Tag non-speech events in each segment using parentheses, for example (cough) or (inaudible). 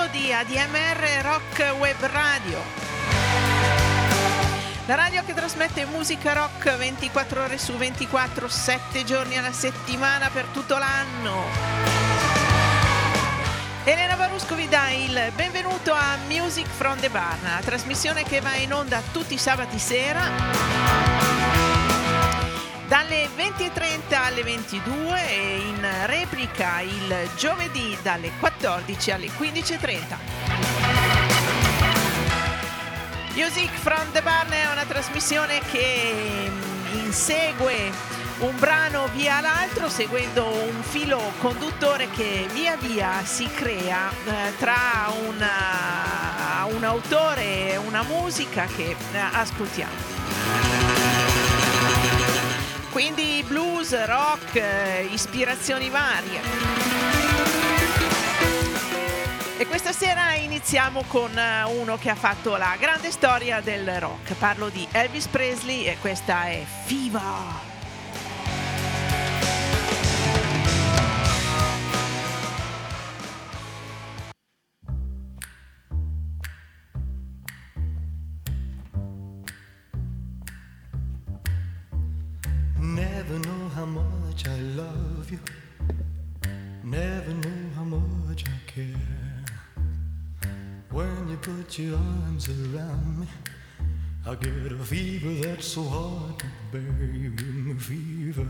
all'ascolto di ADMR Rock Web Radio. La radio che trasmette musica rock 24 ore su 24, 7 giorni alla settimana per tutto l'anno. Elena Barusco vi dà il benvenuto a Music from the Barn, la trasmissione che va in onda tutti i sabati sera 20.30 alle 22 e in replica il giovedì dalle 14 alle 15.30. Music from the Barn è una trasmissione che mm, insegue un brano via l'altro seguendo un filo conduttore che via via si crea eh, tra una- un autore e una musica che eh, ascoltiamo. Quindi blues, rock, eh, ispirazioni varie. E questa sera iniziamo con eh, uno che ha fatto la grande storia del rock. Parlo di Elvis Presley e questa è Viva! Put your arms around me, I get a fever that's so hard to bear. You give me fever.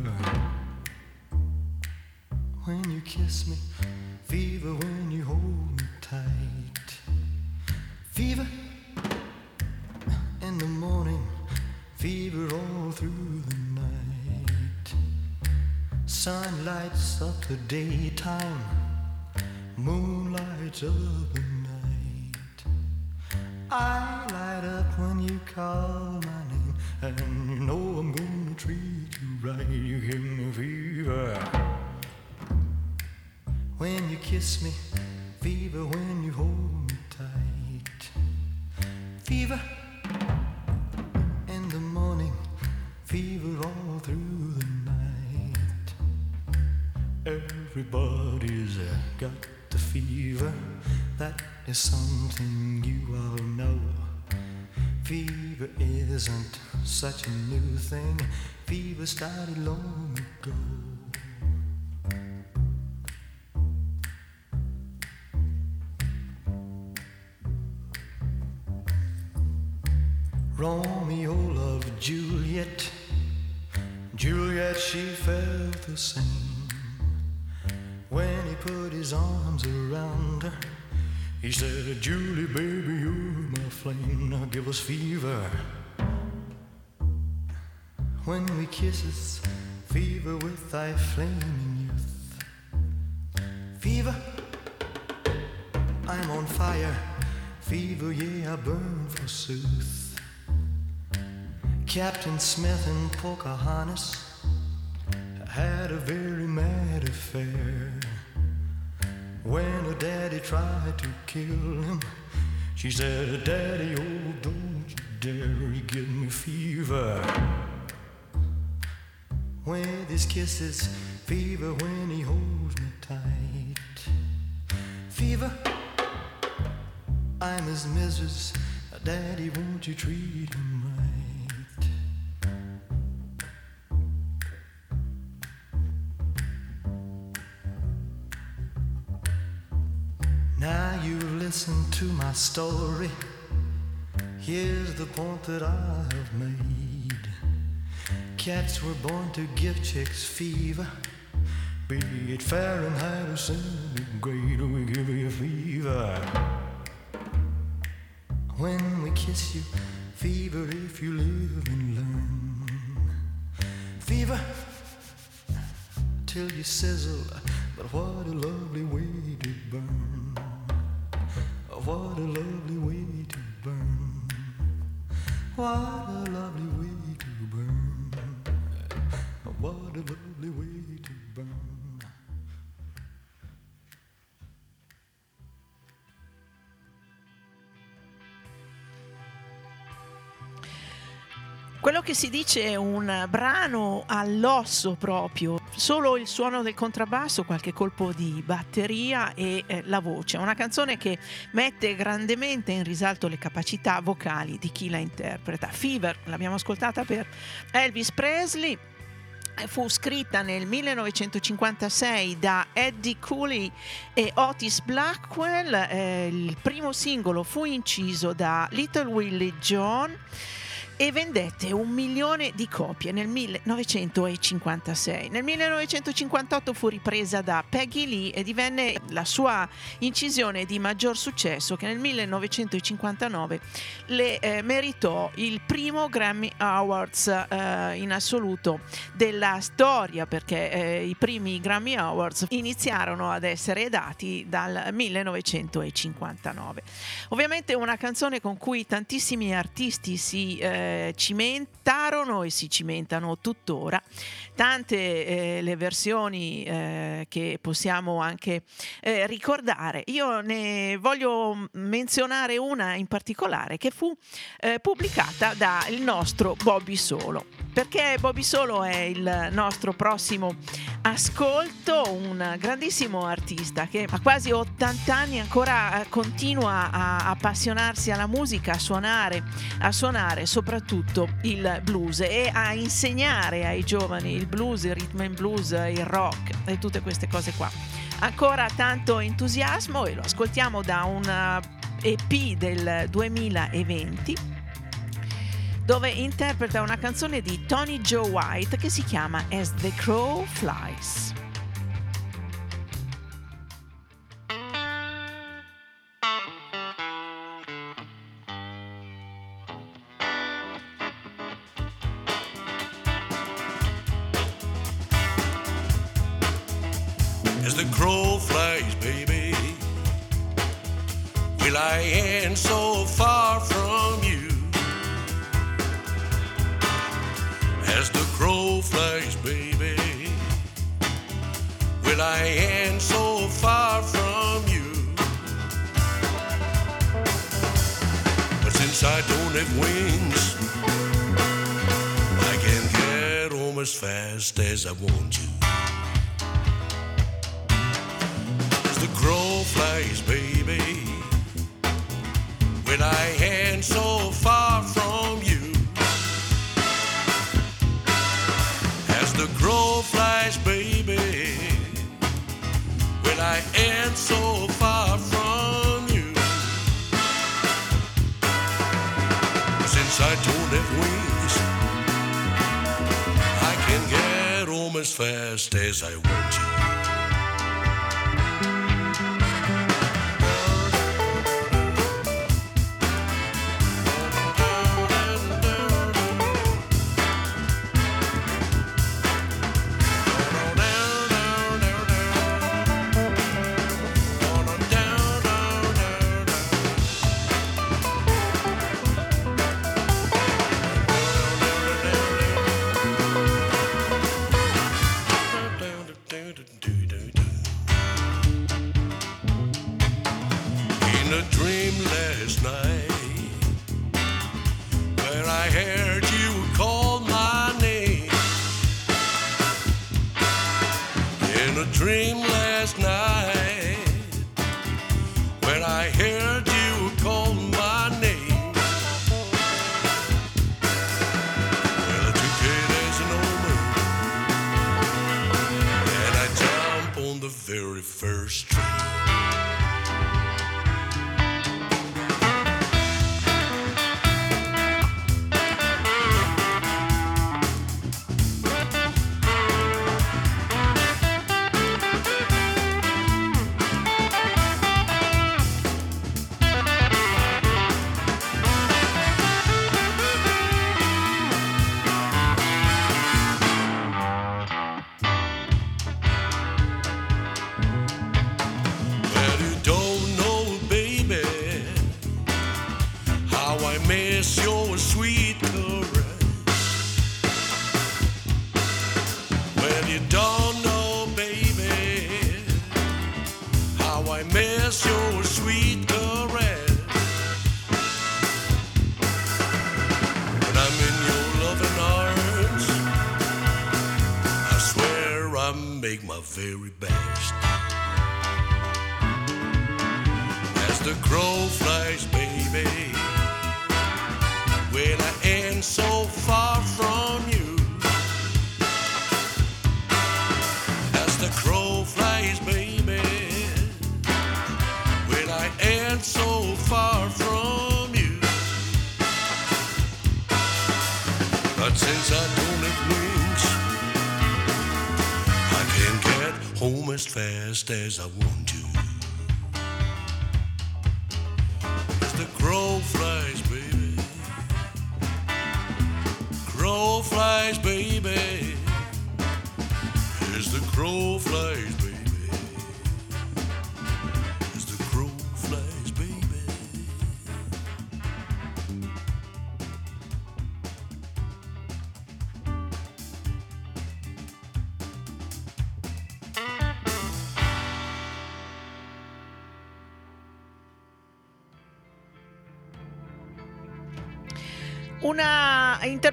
When you kiss me, fever when you hold me tight. Fever in the morning, fever all through the night. Sun lights up the daytime, moon lights up the. I light up when you call my name, and you know I'm gonna treat you right. You give me fever. When you kiss me, fever when Romeo loved Juliet. Juliet, she felt the same. When he put his arms around her, he said, Julie, baby, you're my flame. Now give us fever. When we kisses, fever with thy flaming youth. Fever, I'm on fire. Fever, yeah, I burn forsooth. Captain Smith and Pocahontas had a very mad affair. When her daddy tried to kill him, she said, Daddy, oh, don't you dare, give me fever. With his kisses, fever when he holds me tight. Fever, I'm his missus. Daddy, won't you treat him story. Here's the point that I have made. Cats were born to give chicks fever. Be it Fahrenheit or centigrade, we give you a fever. When we kiss you, fever if you live and learn. Fever till you sizzle, but what a lovely way to. What a lovely way to burn. What a che si dice un brano all'osso proprio, solo il suono del contrabbasso, qualche colpo di batteria e eh, la voce. Una canzone che mette grandemente in risalto le capacità vocali di chi la interpreta. Fever, l'abbiamo ascoltata per Elvis Presley, fu scritta nel 1956 da Eddie Cooley e Otis Blackwell. Eh, il primo singolo fu inciso da Little Willie John e vendette un milione di copie nel 1956. Nel 1958 fu ripresa da Peggy Lee e divenne la sua incisione di maggior successo che nel 1959 le eh, meritò il primo Grammy Awards eh, in assoluto della storia perché eh, i primi Grammy Awards iniziarono ad essere dati dal 1959. Ovviamente una canzone con cui tantissimi artisti si eh, cimentarono e si cimentano tuttora. Tante eh, le versioni eh, che possiamo anche eh, ricordare. Io ne voglio menzionare una in particolare che fu eh, pubblicata dal nostro Bobby Solo. Perché Bobby Solo è il nostro prossimo ascolto, un grandissimo artista che a quasi 80 anni ancora continua a appassionarsi alla musica, a suonare, a suonare soprattutto il blues e a insegnare ai giovani il blues, il rhythm and blues, il rock e tutte queste cose qua. Ancora tanto entusiasmo e lo ascoltiamo da un EP del 2020 dove interpreta una canzone di Tony Joe White che si chiama As the Crow Flies. I end so far from you? As the crow flies, baby, will I end so far from you? But since I don't have wings, I can get home as fast as I want to. As the crow flies, baby, I so far from you? As the crow flies, baby, I so far from you? Since I don't have wings, I can get home as fast as I want very as I want to. As the crow flies, baby. Crow flies, baby. As the crow flies,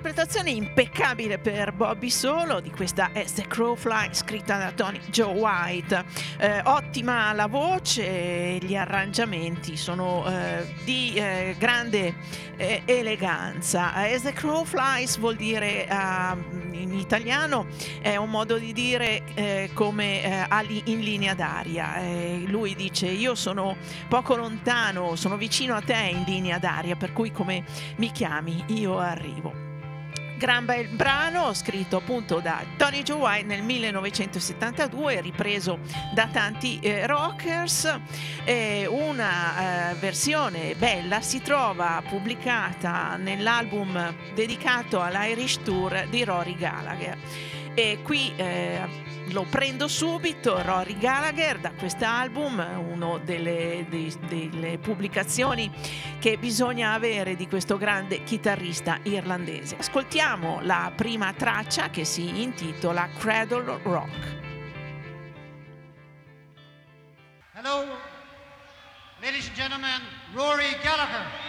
Interpretazione impeccabile per Bobby Solo di questa As the Crow Fly scritta da Tony Joe White. Eh, ottima la voce, gli arrangiamenti sono eh, di eh, grande eh, eleganza. As the Crow Flies vuol dire ah, in italiano è un modo di dire eh, come eh, ali in linea d'aria. Lui dice io sono poco lontano, sono vicino a te in linea d'aria, per cui come mi chiami io arrivo. Gran bel brano scritto appunto da Tony Joe White nel 1972, ripreso da tanti eh, rockers. Eh, una eh, versione bella si trova pubblicata nell'album dedicato all'Irish Tour di Rory Gallagher. E qui eh, lo prendo subito, Rory Gallagher, da quest'album, una delle, delle pubblicazioni che bisogna avere di questo grande chitarrista irlandese. Ascoltiamo la prima traccia che si intitola Cradle Rock. Hello, ladies and gentlemen, Rory Gallagher.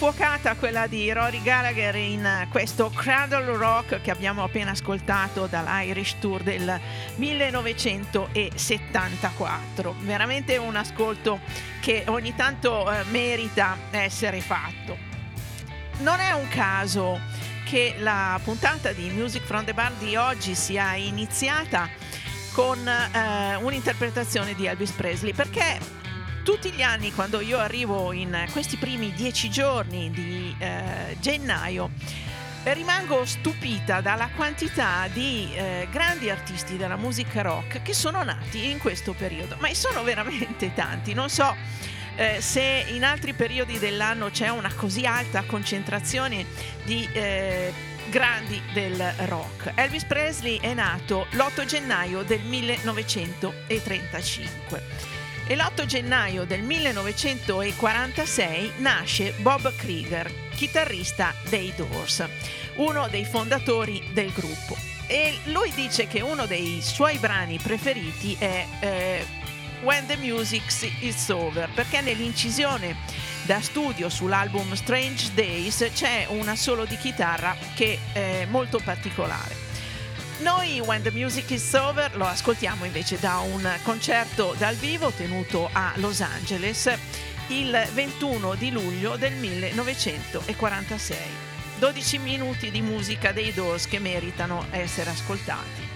Infuocata quella di Rory Gallagher in questo Cradle Rock che abbiamo appena ascoltato dall'Irish Tour del 1974. Veramente un ascolto che ogni tanto eh, merita essere fatto. Non è un caso che la puntata di Music from the Bar di oggi sia iniziata con eh, un'interpretazione di Elvis Presley perché tutti gli anni quando io arrivo in questi primi dieci giorni di eh, gennaio rimango stupita dalla quantità di eh, grandi artisti della musica rock che sono nati in questo periodo, ma sono veramente tanti, non so eh, se in altri periodi dell'anno c'è una così alta concentrazione di eh, grandi del rock. Elvis Presley è nato l'8 gennaio del 1935 e l'8 gennaio del 1946 nasce Bob Krieger, chitarrista dei Doors, uno dei fondatori del gruppo. E lui dice che uno dei suoi brani preferiti è eh, When the Music is Over, perché nell'incisione da studio sull'album Strange Days c'è una solo di chitarra che è molto particolare. Noi When the Music is Over lo ascoltiamo invece da un concerto dal vivo tenuto a Los Angeles il 21 di luglio del 1946. 12 minuti di musica dei Doors che meritano essere ascoltati.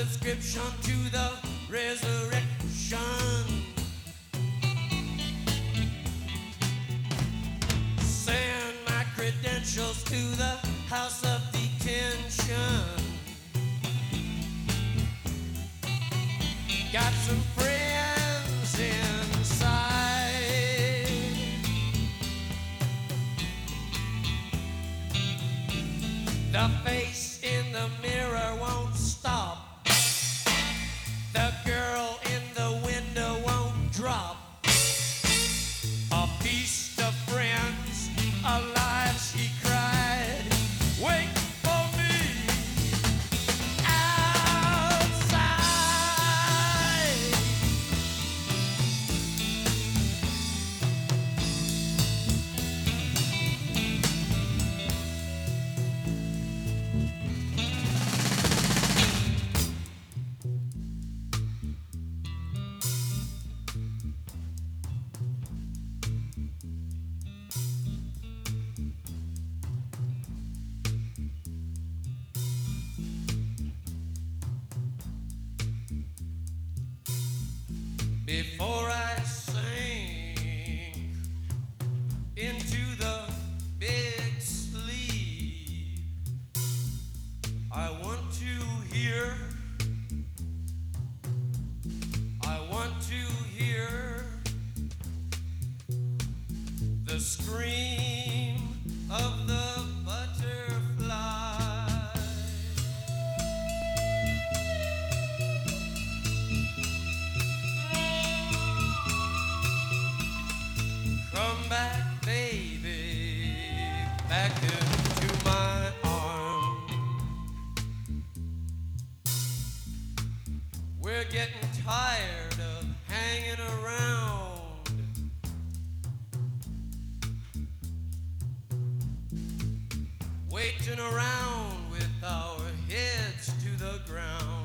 subscription to the waiting around with our heads to the ground.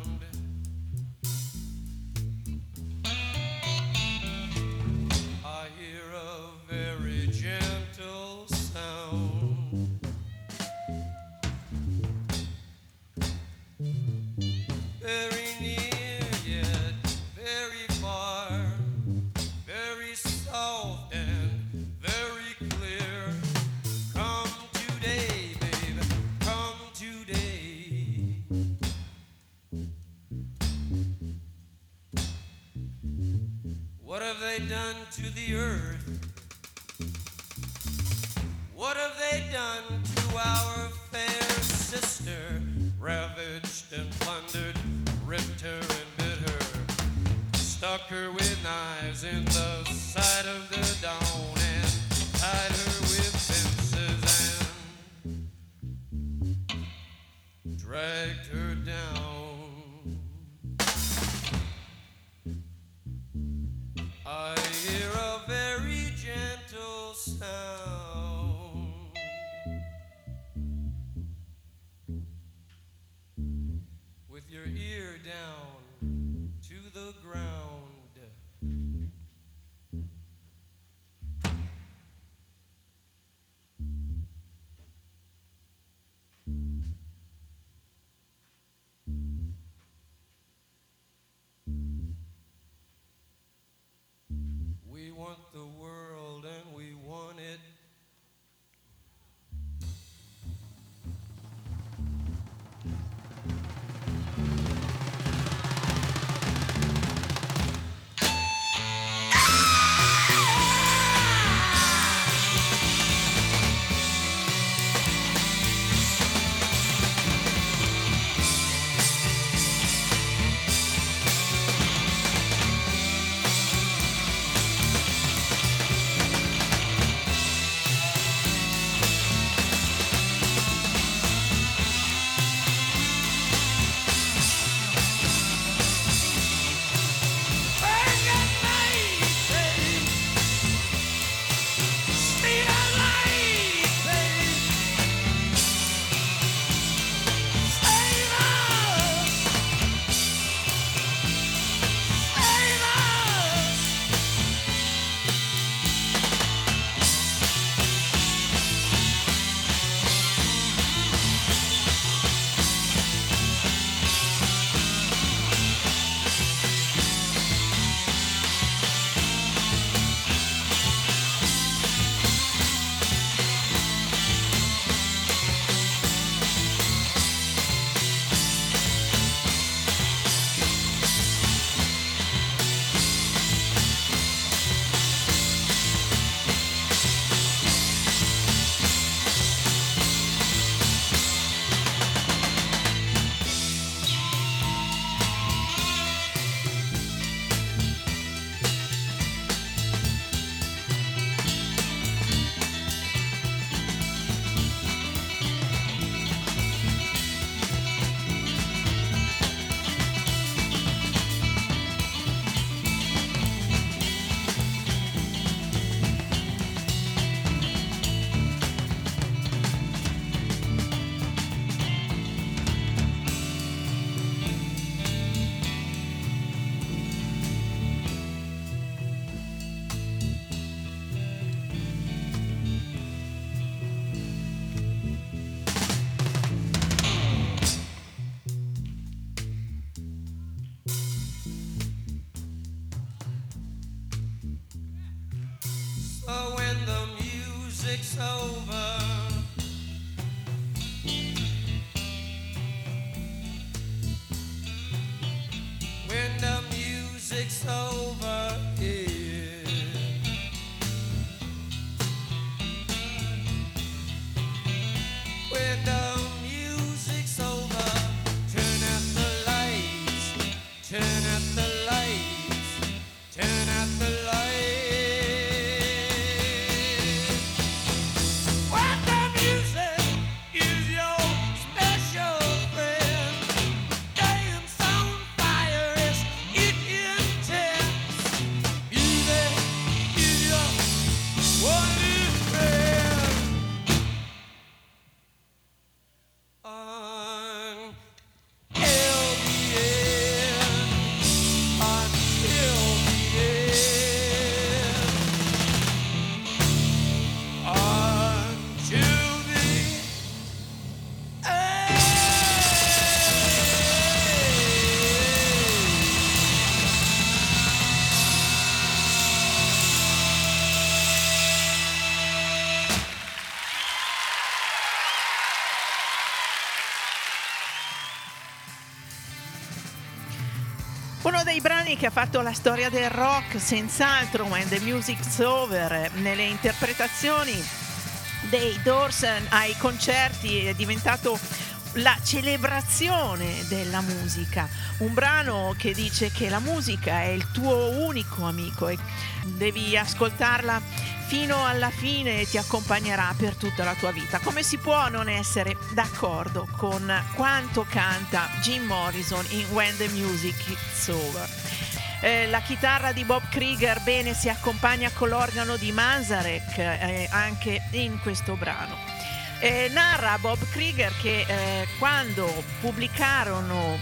Brani che ha fatto la storia del rock, senz'altro, When the Music's Over, nelle interpretazioni dei Doors ai concerti è diventato la celebrazione della musica, un brano che dice che la musica è il tuo unico amico e devi ascoltarla fino alla fine e ti accompagnerà per tutta la tua vita. Come si può non essere d'accordo con quanto canta Jim Morrison in When the Music Is Over? Eh, la chitarra di Bob Krieger bene si accompagna con l'organo di Manzarek eh, anche in questo brano. Eh, narra Bob Krieger che eh, quando pubblicarono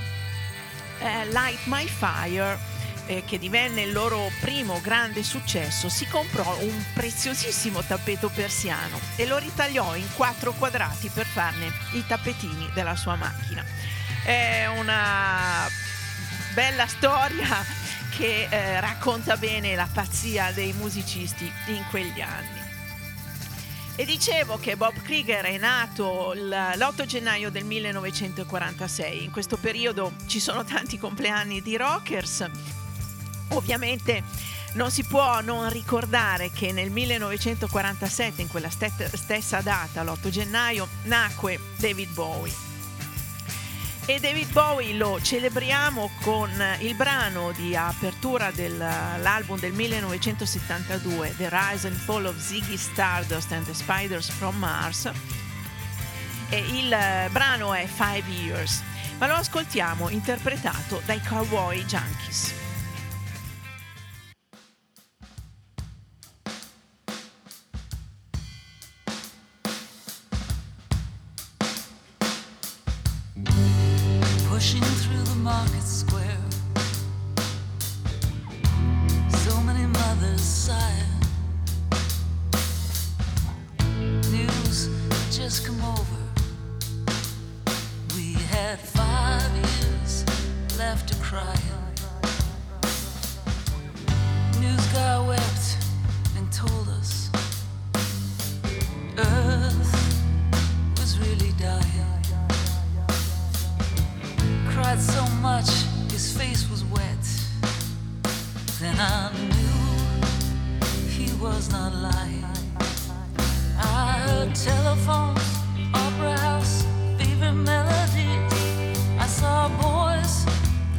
eh, Light My Fire, eh, che divenne il loro primo grande successo, si comprò un preziosissimo tappeto persiano e lo ritagliò in quattro quadrati per farne i tappetini della sua macchina. È una bella storia che eh, racconta bene la pazzia dei musicisti in quegli anni. E dicevo che Bob Krieger è nato l- l'8 gennaio del 1946. In questo periodo ci sono (laughs) tanti compleanni di rockers. Ovviamente non si può non ricordare che nel 1947, in quella stessa data, l'8 gennaio, nacque David Bowie. E David Bowie lo celebriamo con il brano di apertura dell'album del 1972, The Rise and Fall of Ziggy Stardust and the Spiders from Mars. E il eh, brano è Five Years, ma lo ascoltiamo interpretato dai Cowboy Junkies. Pushing through the market square. So many mothers sighing. News just come over. We had five years left to cry. News guy wept much his face was wet. Then I knew he was not lying. I heard telephones, opera house, favorite melodies. I saw boys,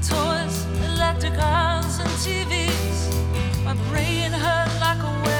toys, electric cars, and TVs. My brain hurt like a warehouse,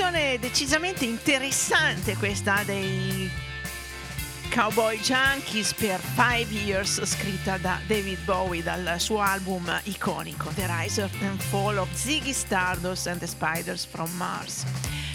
Interpretazione decisamente interessante questa dei Cowboy Junkies per Five Years, scritta da David Bowie dal suo album iconico The Rise and Fall of Ziggy Stardust and the Spiders from Mars.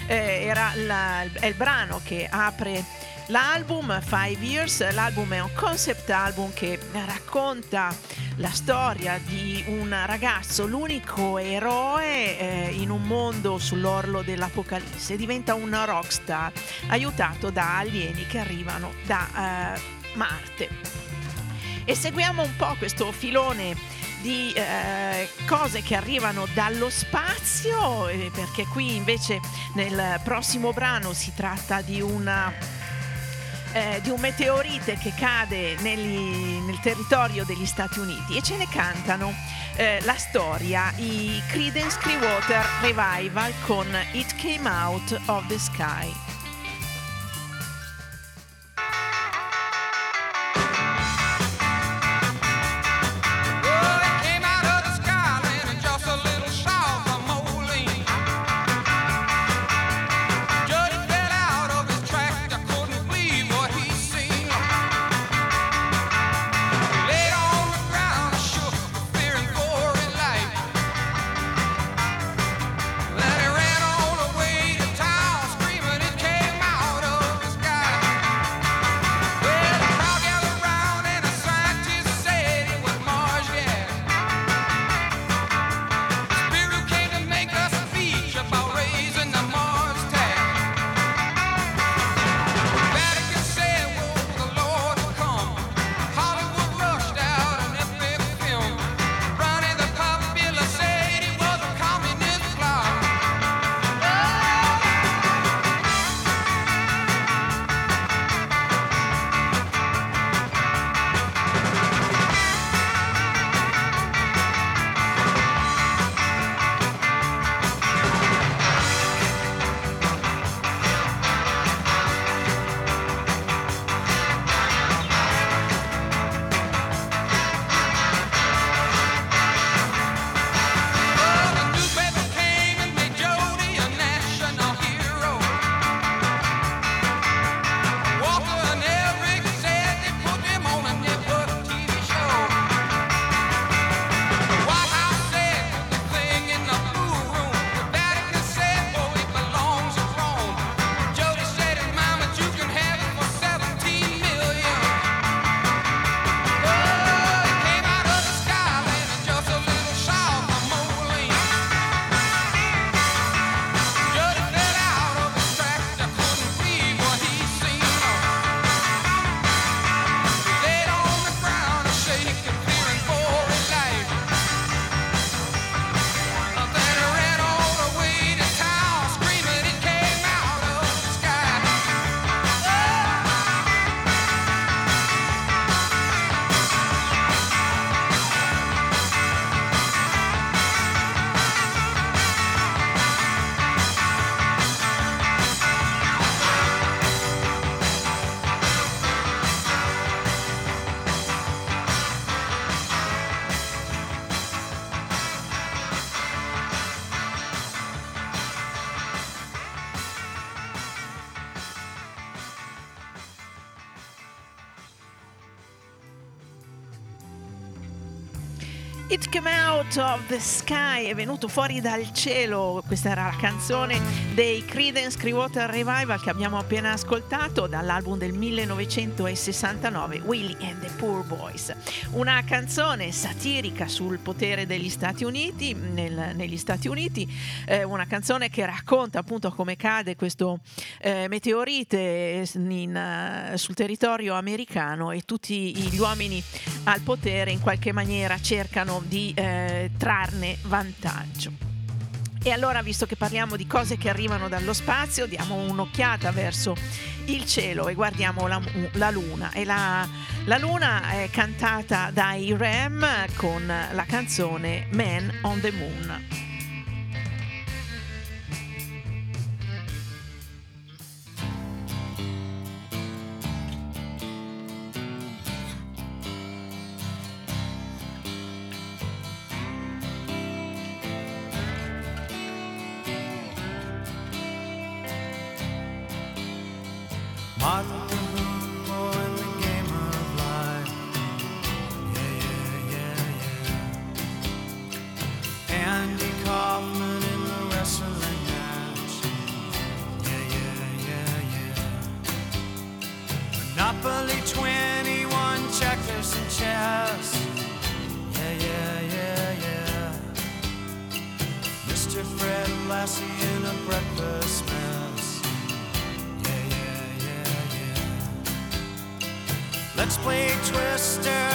Eh, era la- è il brano che apre l'album Five Years. L'album è un concept album che racconta la storia di un ragazzo, l'unico eroe eh, in un mondo sull'orlo dell'apocalisse. Diventa un rockstar aiutato da alieni che arrivano da eh, Marte. E seguiamo un po' questo filone di eh, cose che arrivano dallo spazio, eh, perché qui invece nel prossimo brano si tratta di una eh, di un meteorite che cade negli- nel territorio degli Stati Uniti e ce ne cantano eh, la storia i Creedence Clearwater Revival con It Came Out of the Sky. It Came Out of the Sky, è venuto fuori dal cielo, questa era la canzone dei Creedence Clearwater Revival che abbiamo appena ascoltato dall'album del 1969 Willie and Poor Boys, una canzone satirica sul potere degli Stati Uniti, nel, negli Stati Uniti, eh, una canzone che racconta appunto come cade questo eh, meteorite in, uh, sul territorio americano e tutti gli uomini al potere in qualche maniera cercano di eh, trarne vantaggio. E allora, visto che parliamo di cose che arrivano dallo spazio, diamo un'occhiata verso il cielo e guardiamo la, la luna. E la, la, luna è cantata dai Ram con la canzone Man on the Moon. classy in a breakfast mess. Yeah, yeah, yeah, yeah. Let's play Twister.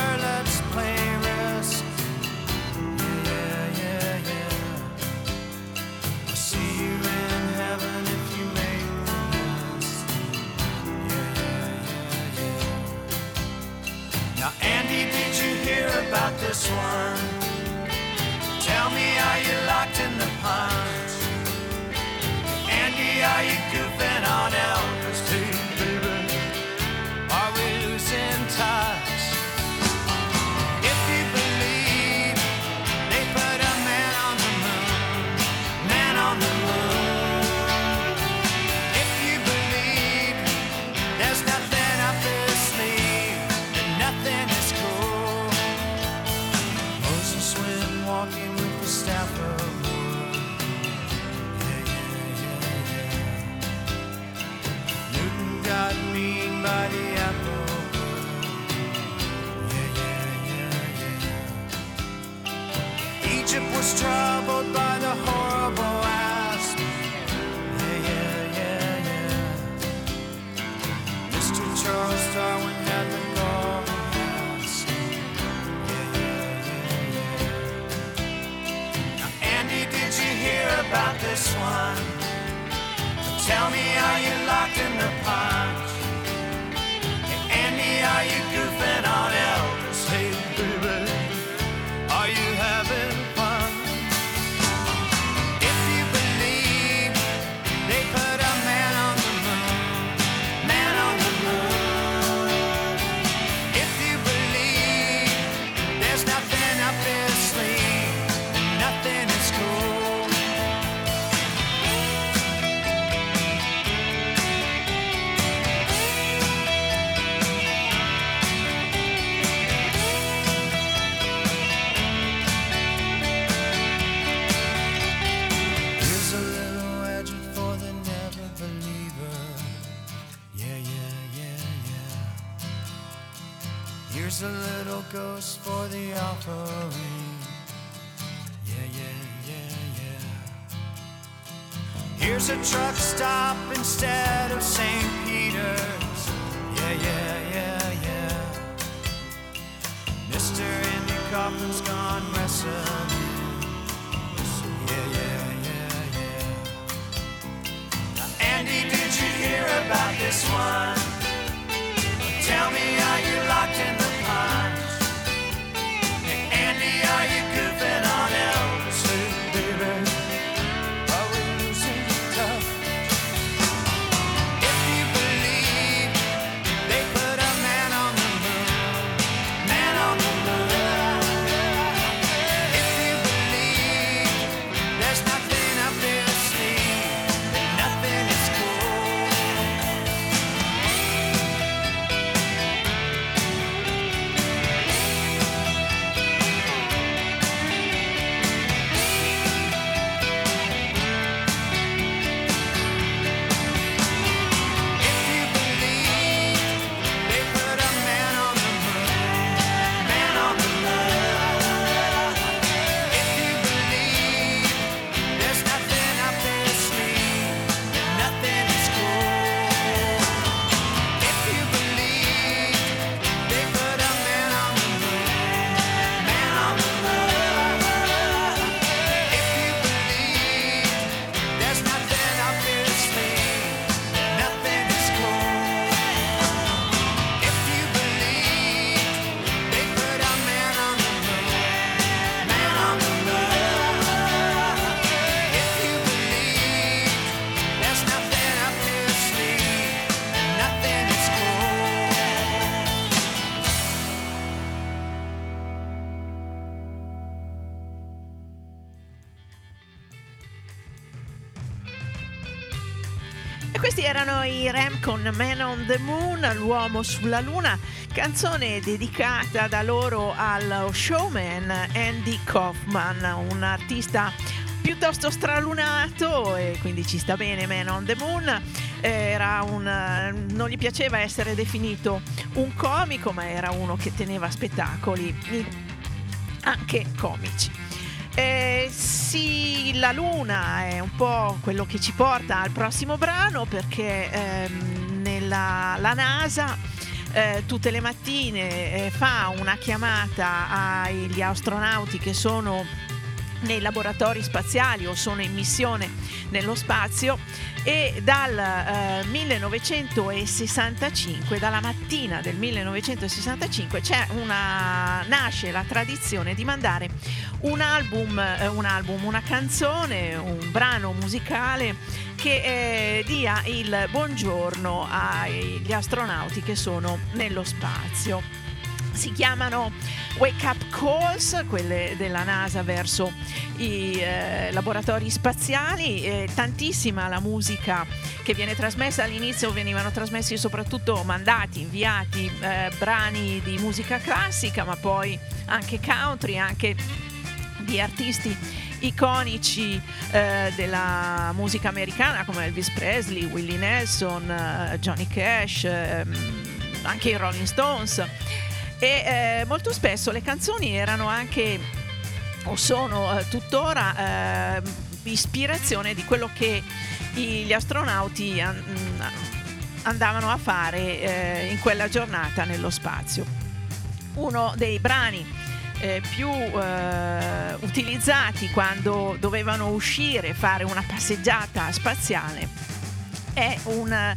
time wrestler. Con Man on the Moon, l'uomo sulla luna, canzone dedicata da loro allo showman Andy Kaufman, un artista piuttosto stralunato e quindi ci sta bene Man on the Moon. Un, non gli piaceva essere definito un comico, ma era uno che teneva spettacoli anche comici. Eh, sì, la luna è un po' quello che ci porta al prossimo brano perché ehm, nella, la NASA eh, tutte le mattine eh, fa una chiamata agli astronauti che sono nei laboratori spaziali o sono in missione nello spazio e dal eh, 1965, dalla mattina del 1965, una, nasce la tradizione di mandare un album, eh, un album, una canzone, un brano musicale che eh, dia il buongiorno agli astronauti che sono nello spazio si chiamano Wake Up Calls, quelle della NASA verso i eh, laboratori spaziali, eh, tantissima la musica che viene trasmessa, all'inizio venivano trasmessi soprattutto mandati, inviati eh, brani di musica classica, ma poi anche country, anche di artisti iconici eh, della musica americana come Elvis Presley, Willie Nelson, eh, Johnny Cash, ehm, anche i Rolling Stones e eh, molto spesso le canzoni erano anche o sono eh, tuttora eh, ispirazione di quello che gli astronauti an- andavano a fare eh, in quella giornata nello spazio. Uno dei brani eh, più eh, utilizzati quando dovevano uscire, fare una passeggiata spaziale, è un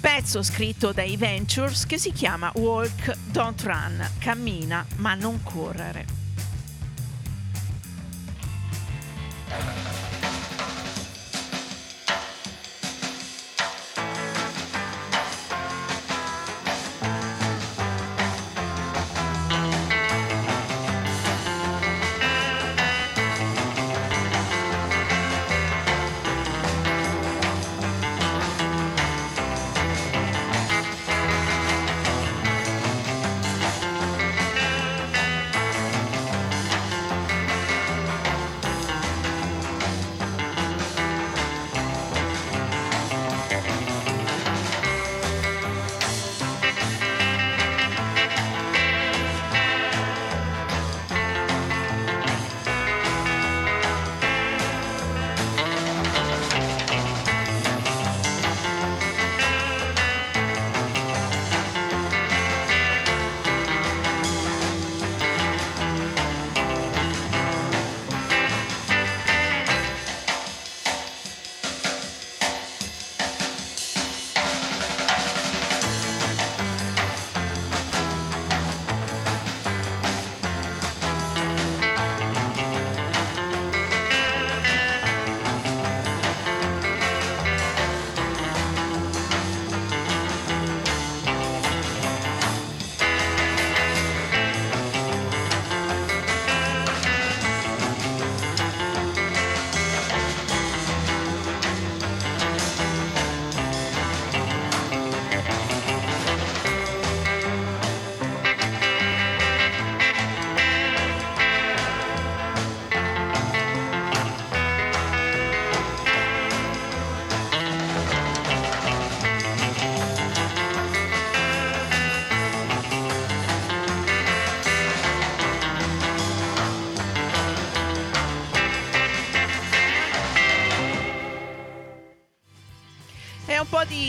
pezzo scritto dai Ventures che si chiama Walk, Don't Run, cammina ma non correre.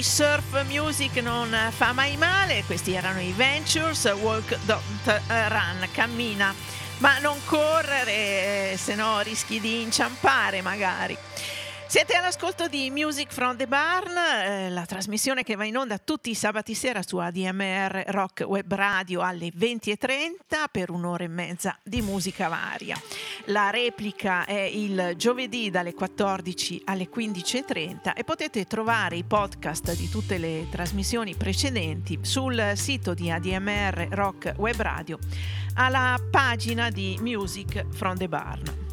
Surf music non fa mai male, questi erano i Ventures, Walk Don't Run, cammina, ma non correre, se no rischi di inciampare magari. Siete all'ascolto di Music from the Barn, eh, la trasmissione che va in onda tutti i sabati sera su ADMR Rock Web Radio alle 20.30 per un'ora e mezza di musica varia. La replica è il giovedì dalle 14 alle 15.30 e potete trovare i podcast di tutte le trasmissioni precedenti sul sito di ADMR Rock Web Radio alla pagina di Music from the Barn.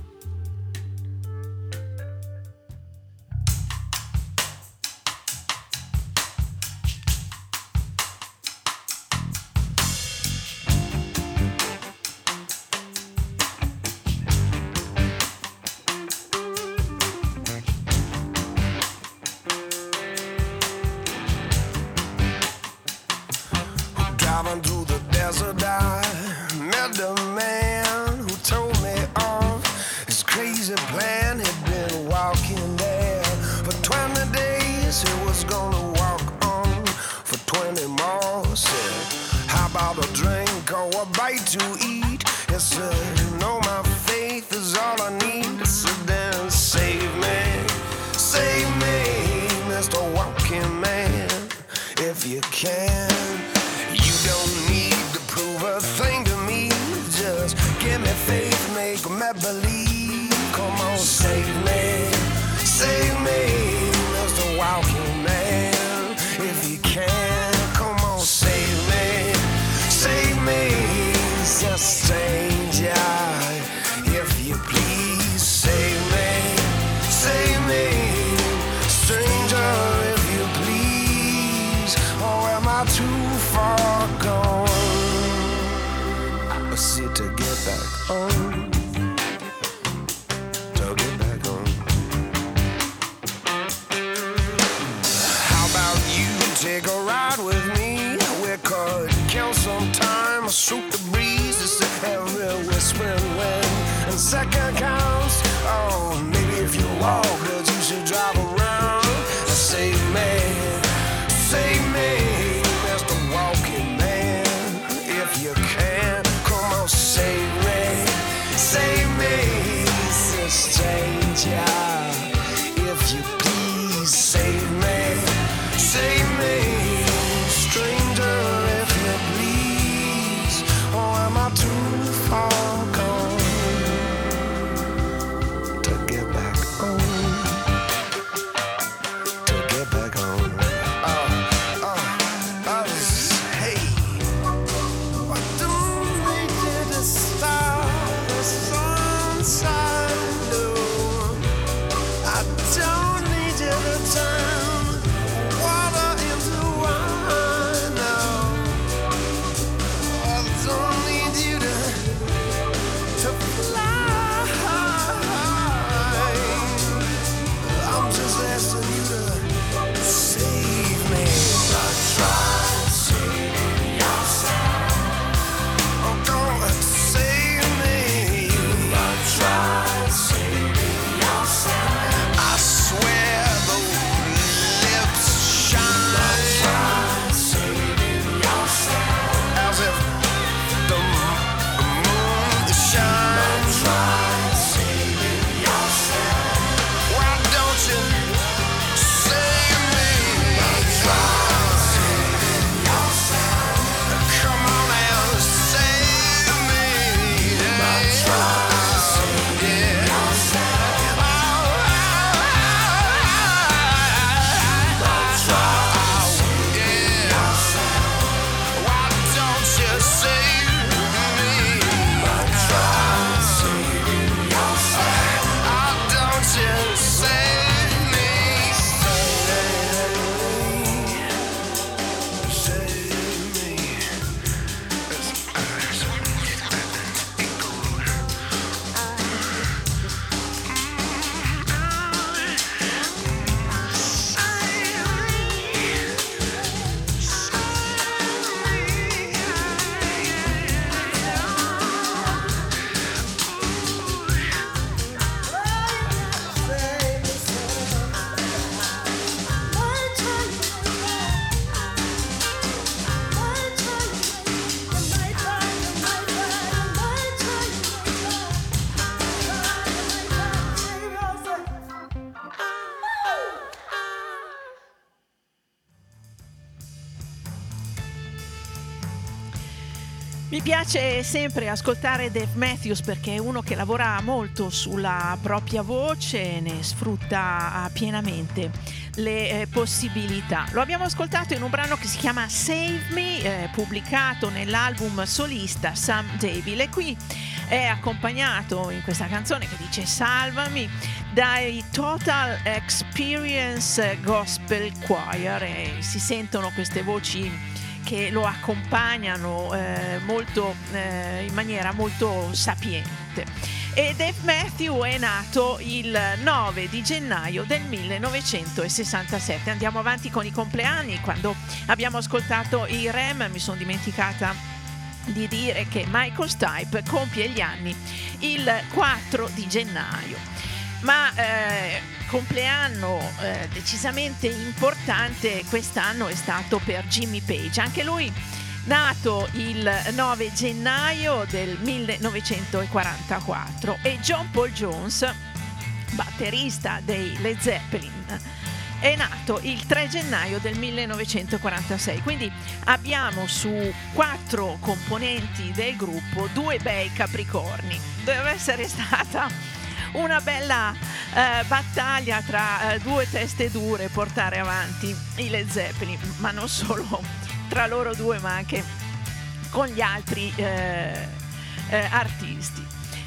Sometimes shoot the breeze, it's a heavy whispering wind. And second kind. Mi piace sempre ascoltare Dave Matthews perché è uno che lavora molto sulla propria voce e ne sfrutta ah, pienamente le eh, possibilità. Lo abbiamo ascoltato in un brano che si chiama Save Me, eh, pubblicato nell'album solista Sam E Qui è accompagnato in questa canzone che dice Salvami dai Total Experience eh, Gospel Choir. Eh, si sentono queste voci che lo accompagnano eh, molto, eh, in maniera molto sapiente. E Dave Matthew è nato il 9 di gennaio del 1967. Andiamo avanti con i compleanni. Quando abbiamo ascoltato i REM mi sono dimenticata di dire che Michael Stipe compie gli anni il 4 di gennaio. Ma eh, compleanno eh, decisamente importante quest'anno è stato per Jimmy Page. Anche lui nato il 9 gennaio del 1944 e John Paul Jones, batterista dei Led Zeppelin, è nato il 3 gennaio del 1946. Quindi abbiamo su quattro componenti del gruppo due bei capricorni. Deve essere stata una bella eh, battaglia tra eh, due teste dure portare avanti i Led Zeppelin, ma non solo tra loro due, ma anche con gli altri eh, eh, artisti.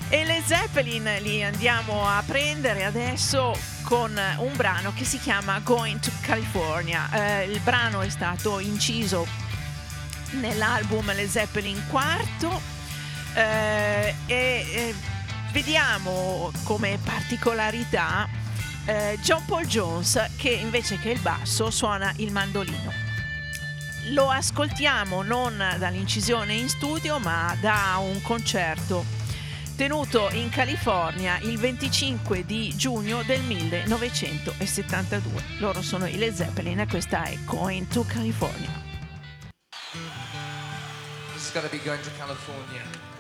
E le Zeppelin li andiamo a prendere adesso con un brano che si chiama Going to California. Eh, il brano è stato inciso nell'album Le Zeppelin quarto eh, e eh, vediamo come particolarità eh, John Paul Jones che invece che il basso suona il mandolino. Lo ascoltiamo non dall'incisione in studio ma da un concerto tenuto in California il 25 di giugno del 1972. Loro sono i Led Zeppelin e questa è Going to California. This is gonna be going to California.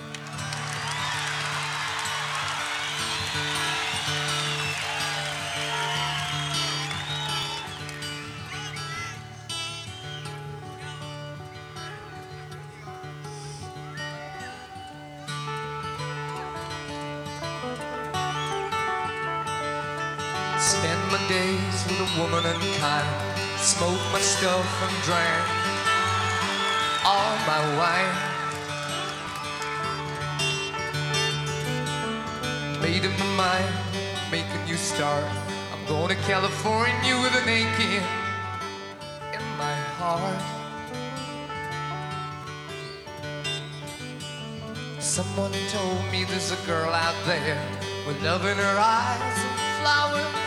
Woman unkind. Smoke my stuff and drank all my wine. Made up my mind, make a new start. I'm going to California with an aching in my heart. Someone told me there's a girl out there with love in her eyes and flowers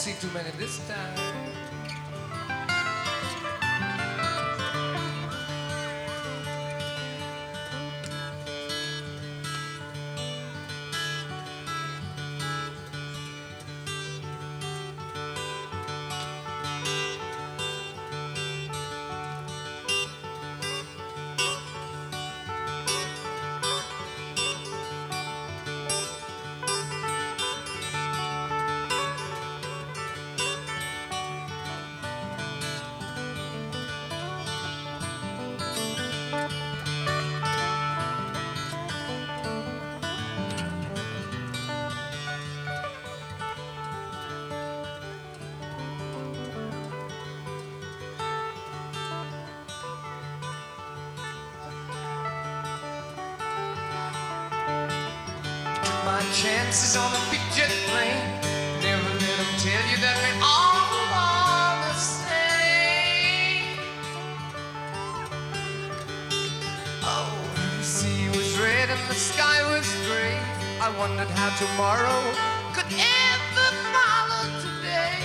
see too many this time. Tomorrow could ever follow today.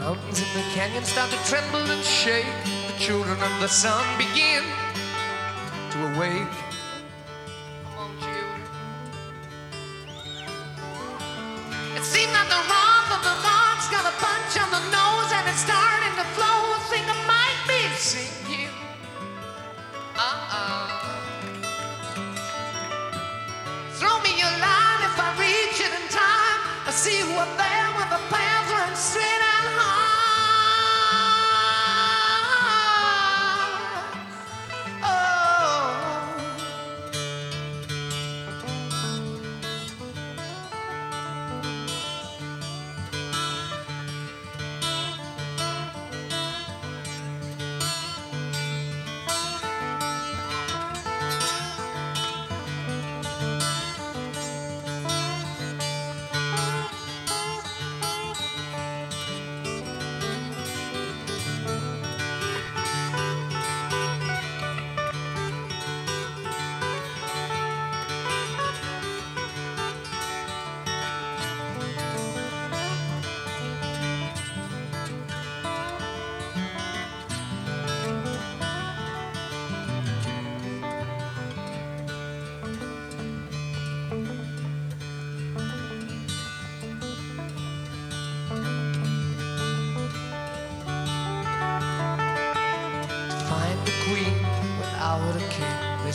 Mountains in the canyon start to tremble and shake. The children of the sun begin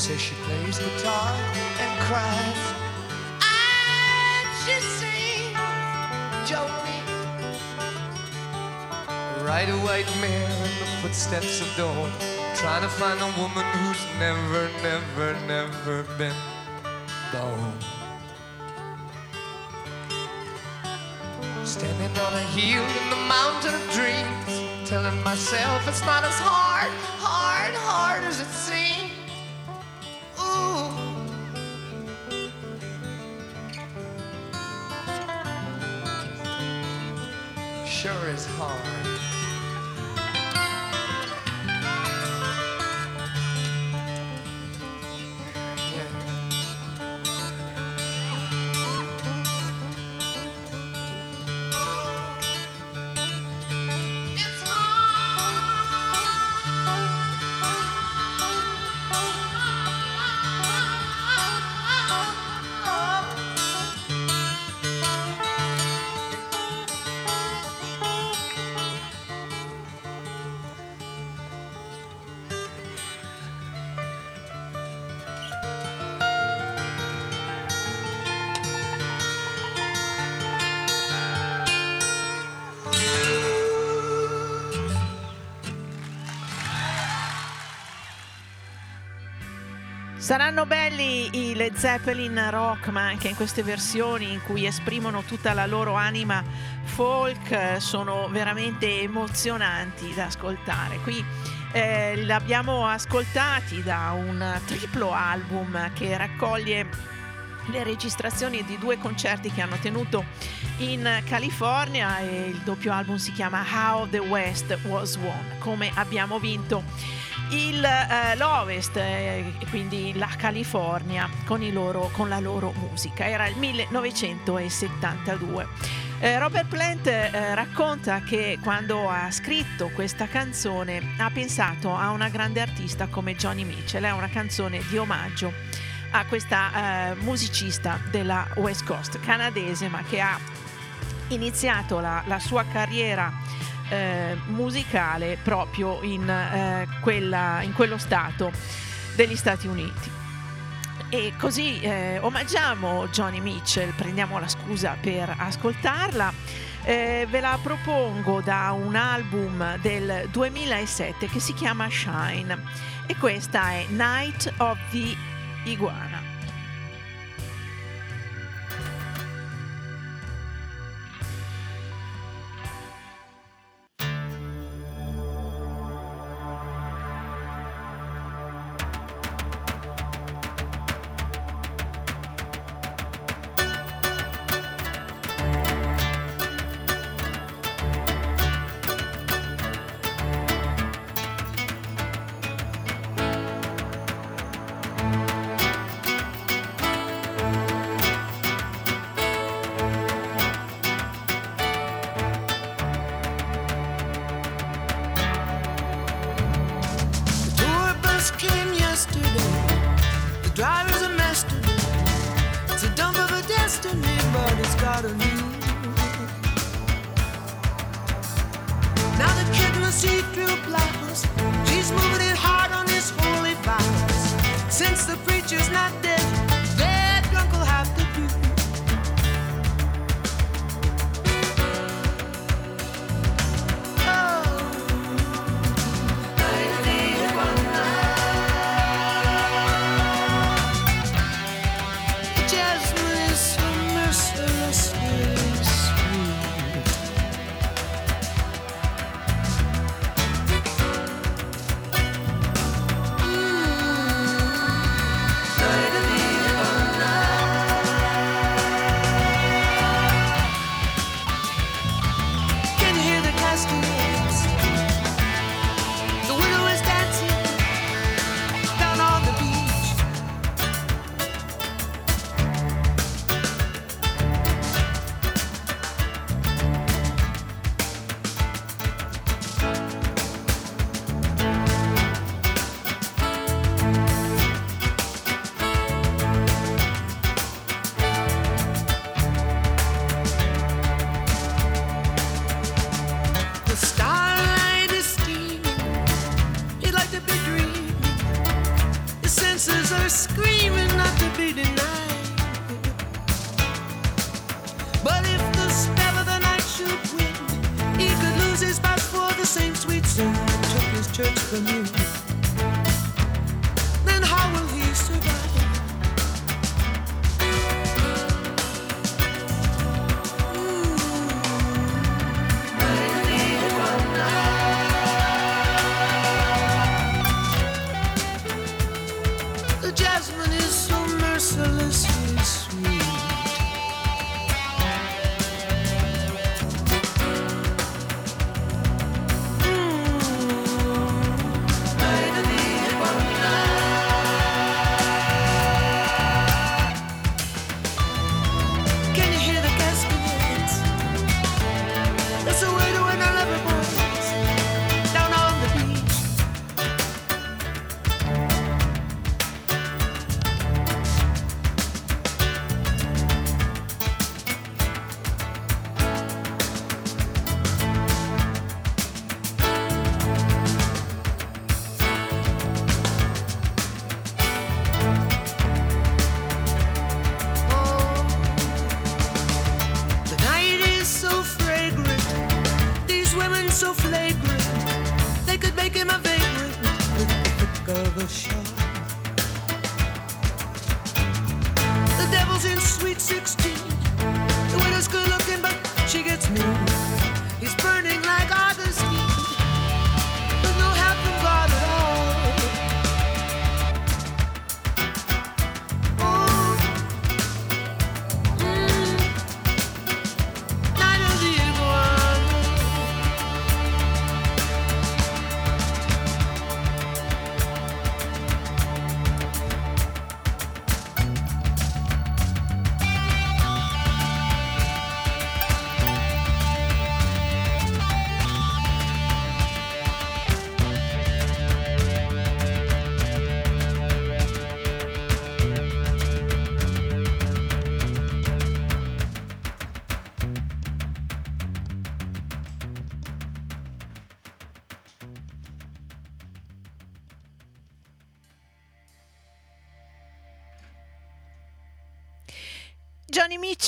king. They say she plays guitar and cries. And she sings Jolene. Ride a white mare in the footsteps of dawn. Trying to find a woman who's never, never, never been born. Standing on a hill in the mountain of dreams, telling myself it's not as hard, Saranno belli i Led Zeppelin rock, ma anche in queste versioni in cui esprimono tutta la loro anima folk, eh, sono veramente emozionanti da ascoltare. Qui eh, li abbiamo ascoltati da un triplo album che raccoglie le registrazioni di due concerti che hanno tenuto in California e il doppio album si chiama How the West Was Won, come abbiamo vinto il, eh, l'Ovest, eh, quindi la California, con, loro, con la loro musica. Era il 1972. Eh, Robert Plant eh, racconta che quando ha scritto questa canzone ha pensato a una grande artista come Johnny Mitchell, è una canzone di omaggio a questa eh, musicista della West Coast canadese ma che ha iniziato la, la sua carriera eh, musicale proprio in, eh, quella, in quello stato degli Stati Uniti. E così eh, omaggiamo Johnny Mitchell, prendiamo la scusa per ascoltarla. Eh, ve la propongo da un album del 2007 che si chiama Shine e questa è Night of the Iguana. From you,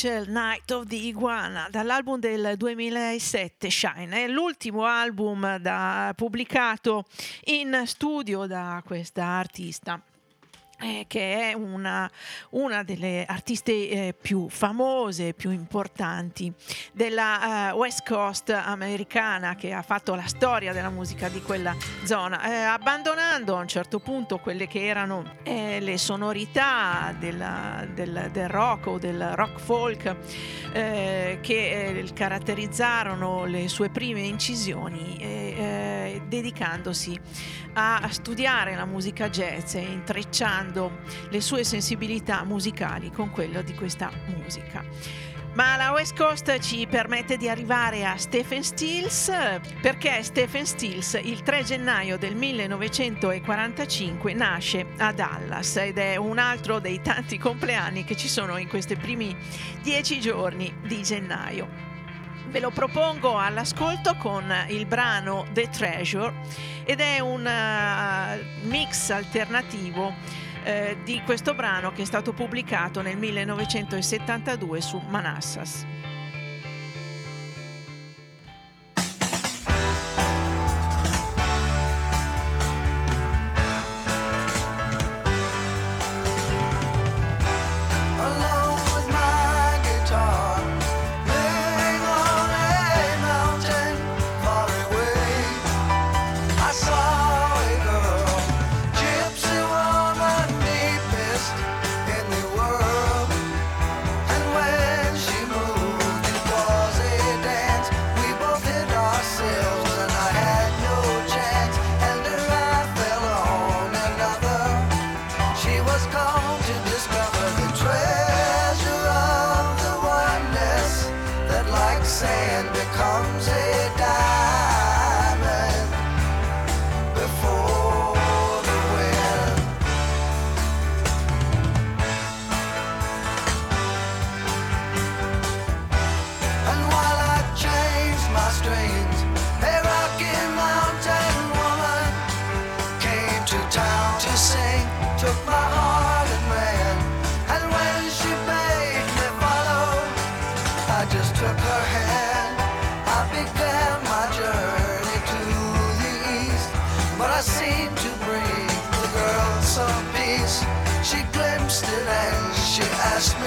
Mitchell, Night of the Iguana, dall'album del 2007, Shine, è l'ultimo album da- pubblicato in studio da questa artista. Eh, che è una, una delle artiste eh, più famose, più importanti della eh, West Coast americana che ha fatto la storia della musica di quella zona, eh, abbandonando a un certo punto quelle che erano eh, le sonorità della- del, del rock o del rock folk eh, che caratterizzarono le sue prime incisioni, e, eh, dedicandosi a studiare la musica jazz e intrecciando le sue sensibilità musicali con quello di questa musica. Ma la West Coast ci permette di arrivare a Stephen Stills perché Stephen Stills il 3 gennaio del 1945 nasce a Dallas ed è un altro dei tanti compleanni che ci sono in questi primi dieci giorni di gennaio. Ve lo propongo all'ascolto con il brano The Treasure ed è un eh, mix alternativo eh, di questo brano che è stato pubblicato nel 1972 su Manassas.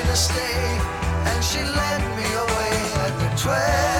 To stay, and she led me away at the treasure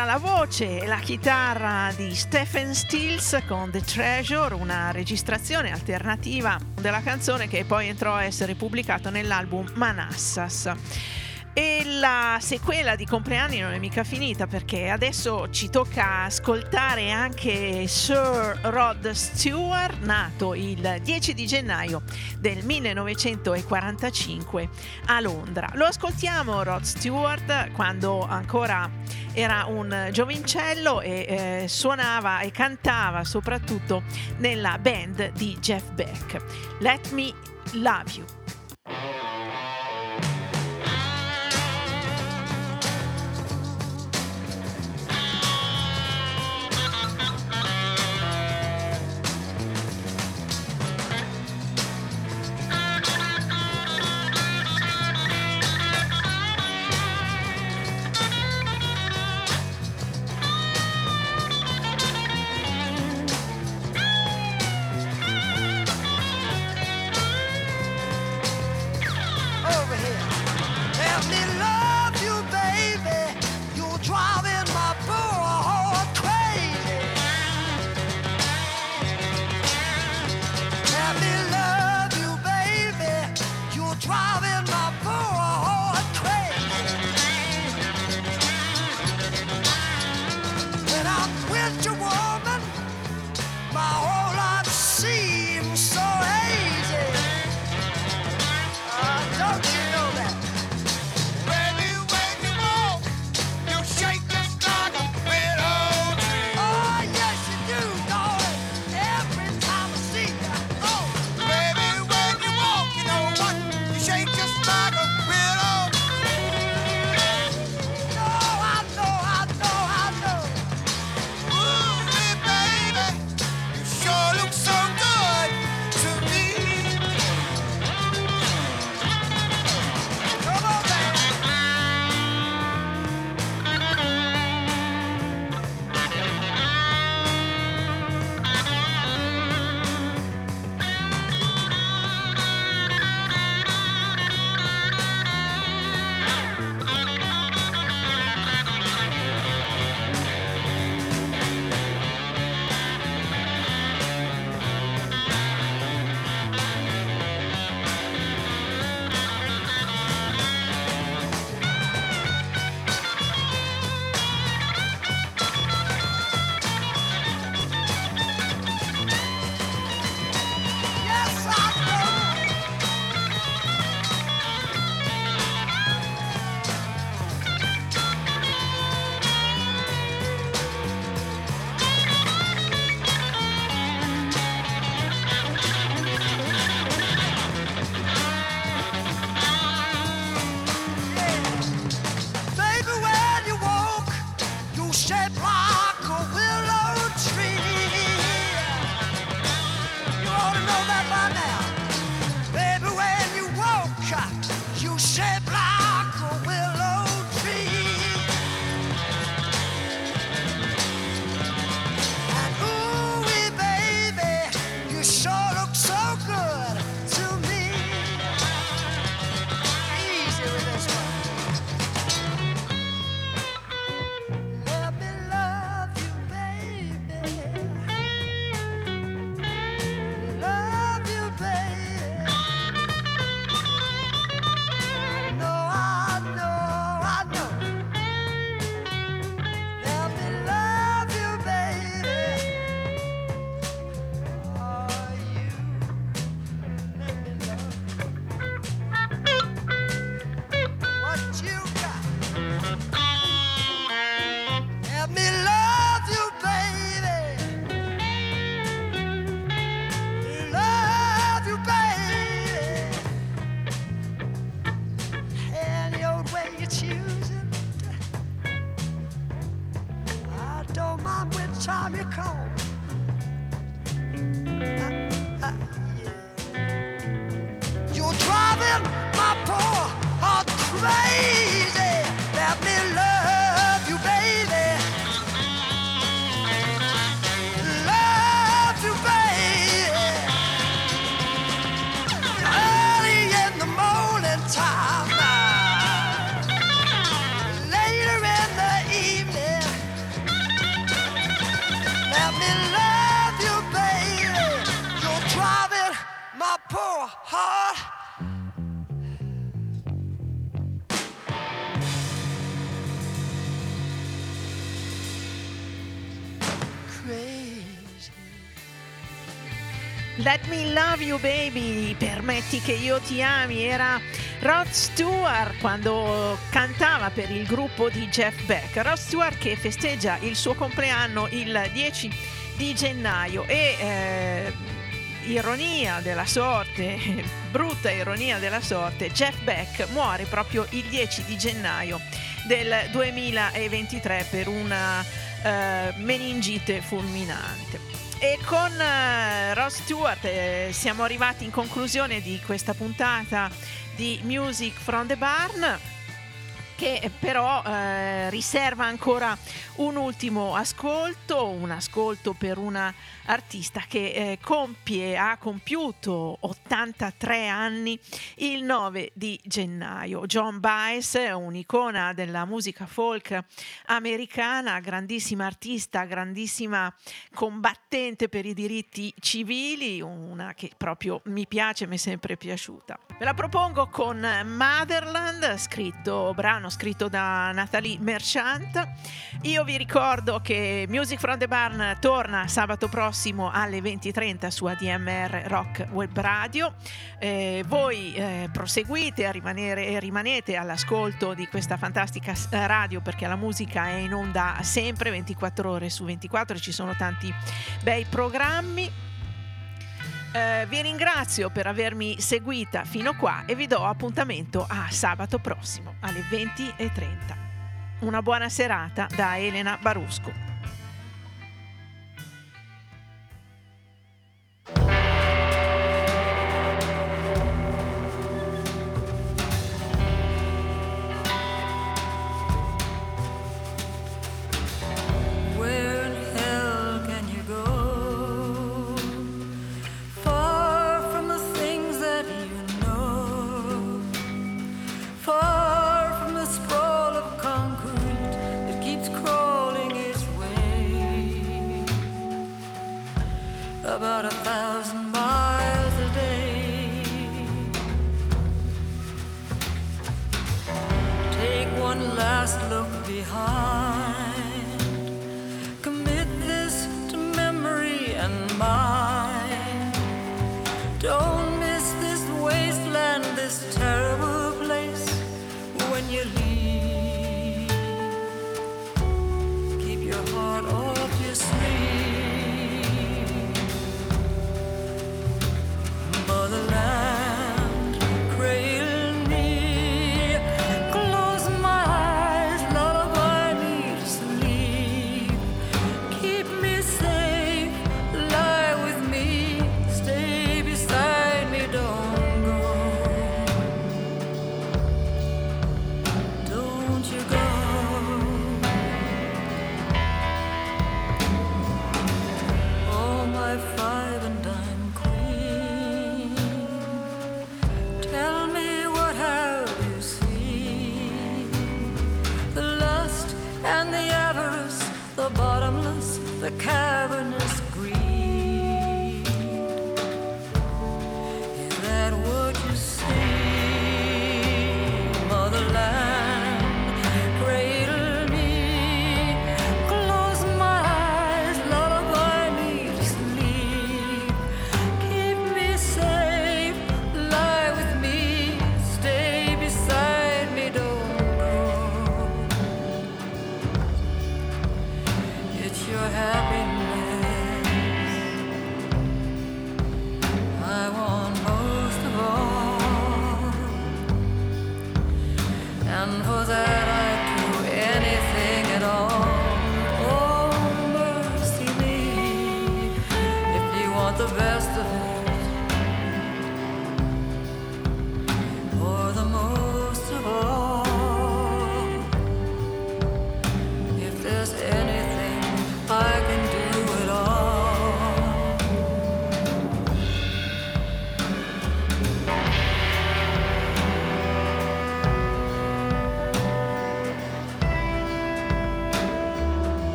era la voce e la chitarra di Stephen Stills con The Treasure, una registrazione alternativa della canzone che poi entrò a essere pubblicata nell'album Manassas. E la sequela di compleanni non è mica finita perché adesso ci tocca ascoltare anche Sir Rod Stewart, nato il 10 di gennaio del 1945 a Londra. Lo ascoltiamo Rod Stewart quando ancora era un giovincello e eh, suonava e cantava soprattutto nella band di Jeff Beck. Let Me Love You. You Baby, permetti che io ti ami, era Rod Stewart quando cantava per il gruppo di Jeff Beck. Rod Stewart che festeggia il suo compleanno il 10 di gennaio e eh, ironia della sorte, (laughs) brutta ironia della sorte, Jeff Beck muore proprio il 10 di gennaio del 2023 per una eh, meningite fulminante. E con eh, Ross Stewart eh, siamo arrivati in conclusione di questa puntata di Music from the Barn che però eh, riserva ancora un ultimo ascolto, un ascolto per una artista che eh, compie, ha compiuto 83 anni il 9 di gennaio. John Baez, un'icona della musica folk americana, grandissima artista, grandissima combattente per i diritti civili, una che proprio mi piace, mi è sempre piaciuta. Ve la propongo con Motherland, scritto, brano scritto da Natalie Merchant. Io vi ricordo che Music from the Barn torna sabato prossimo alle 20.30 su ADMR Rock Web Radio. Eh, voi eh, proseguite a rimanere e rimanete all'ascolto di questa fantastica s- radio perché la musica è in onda sempre 24 ore su 24 e ci sono tanti bei programmi. Eh, vi ringrazio per avermi seguita fino qua e vi do appuntamento a sabato prossimo alle 20.30. Una buona serata da Elena Barusco.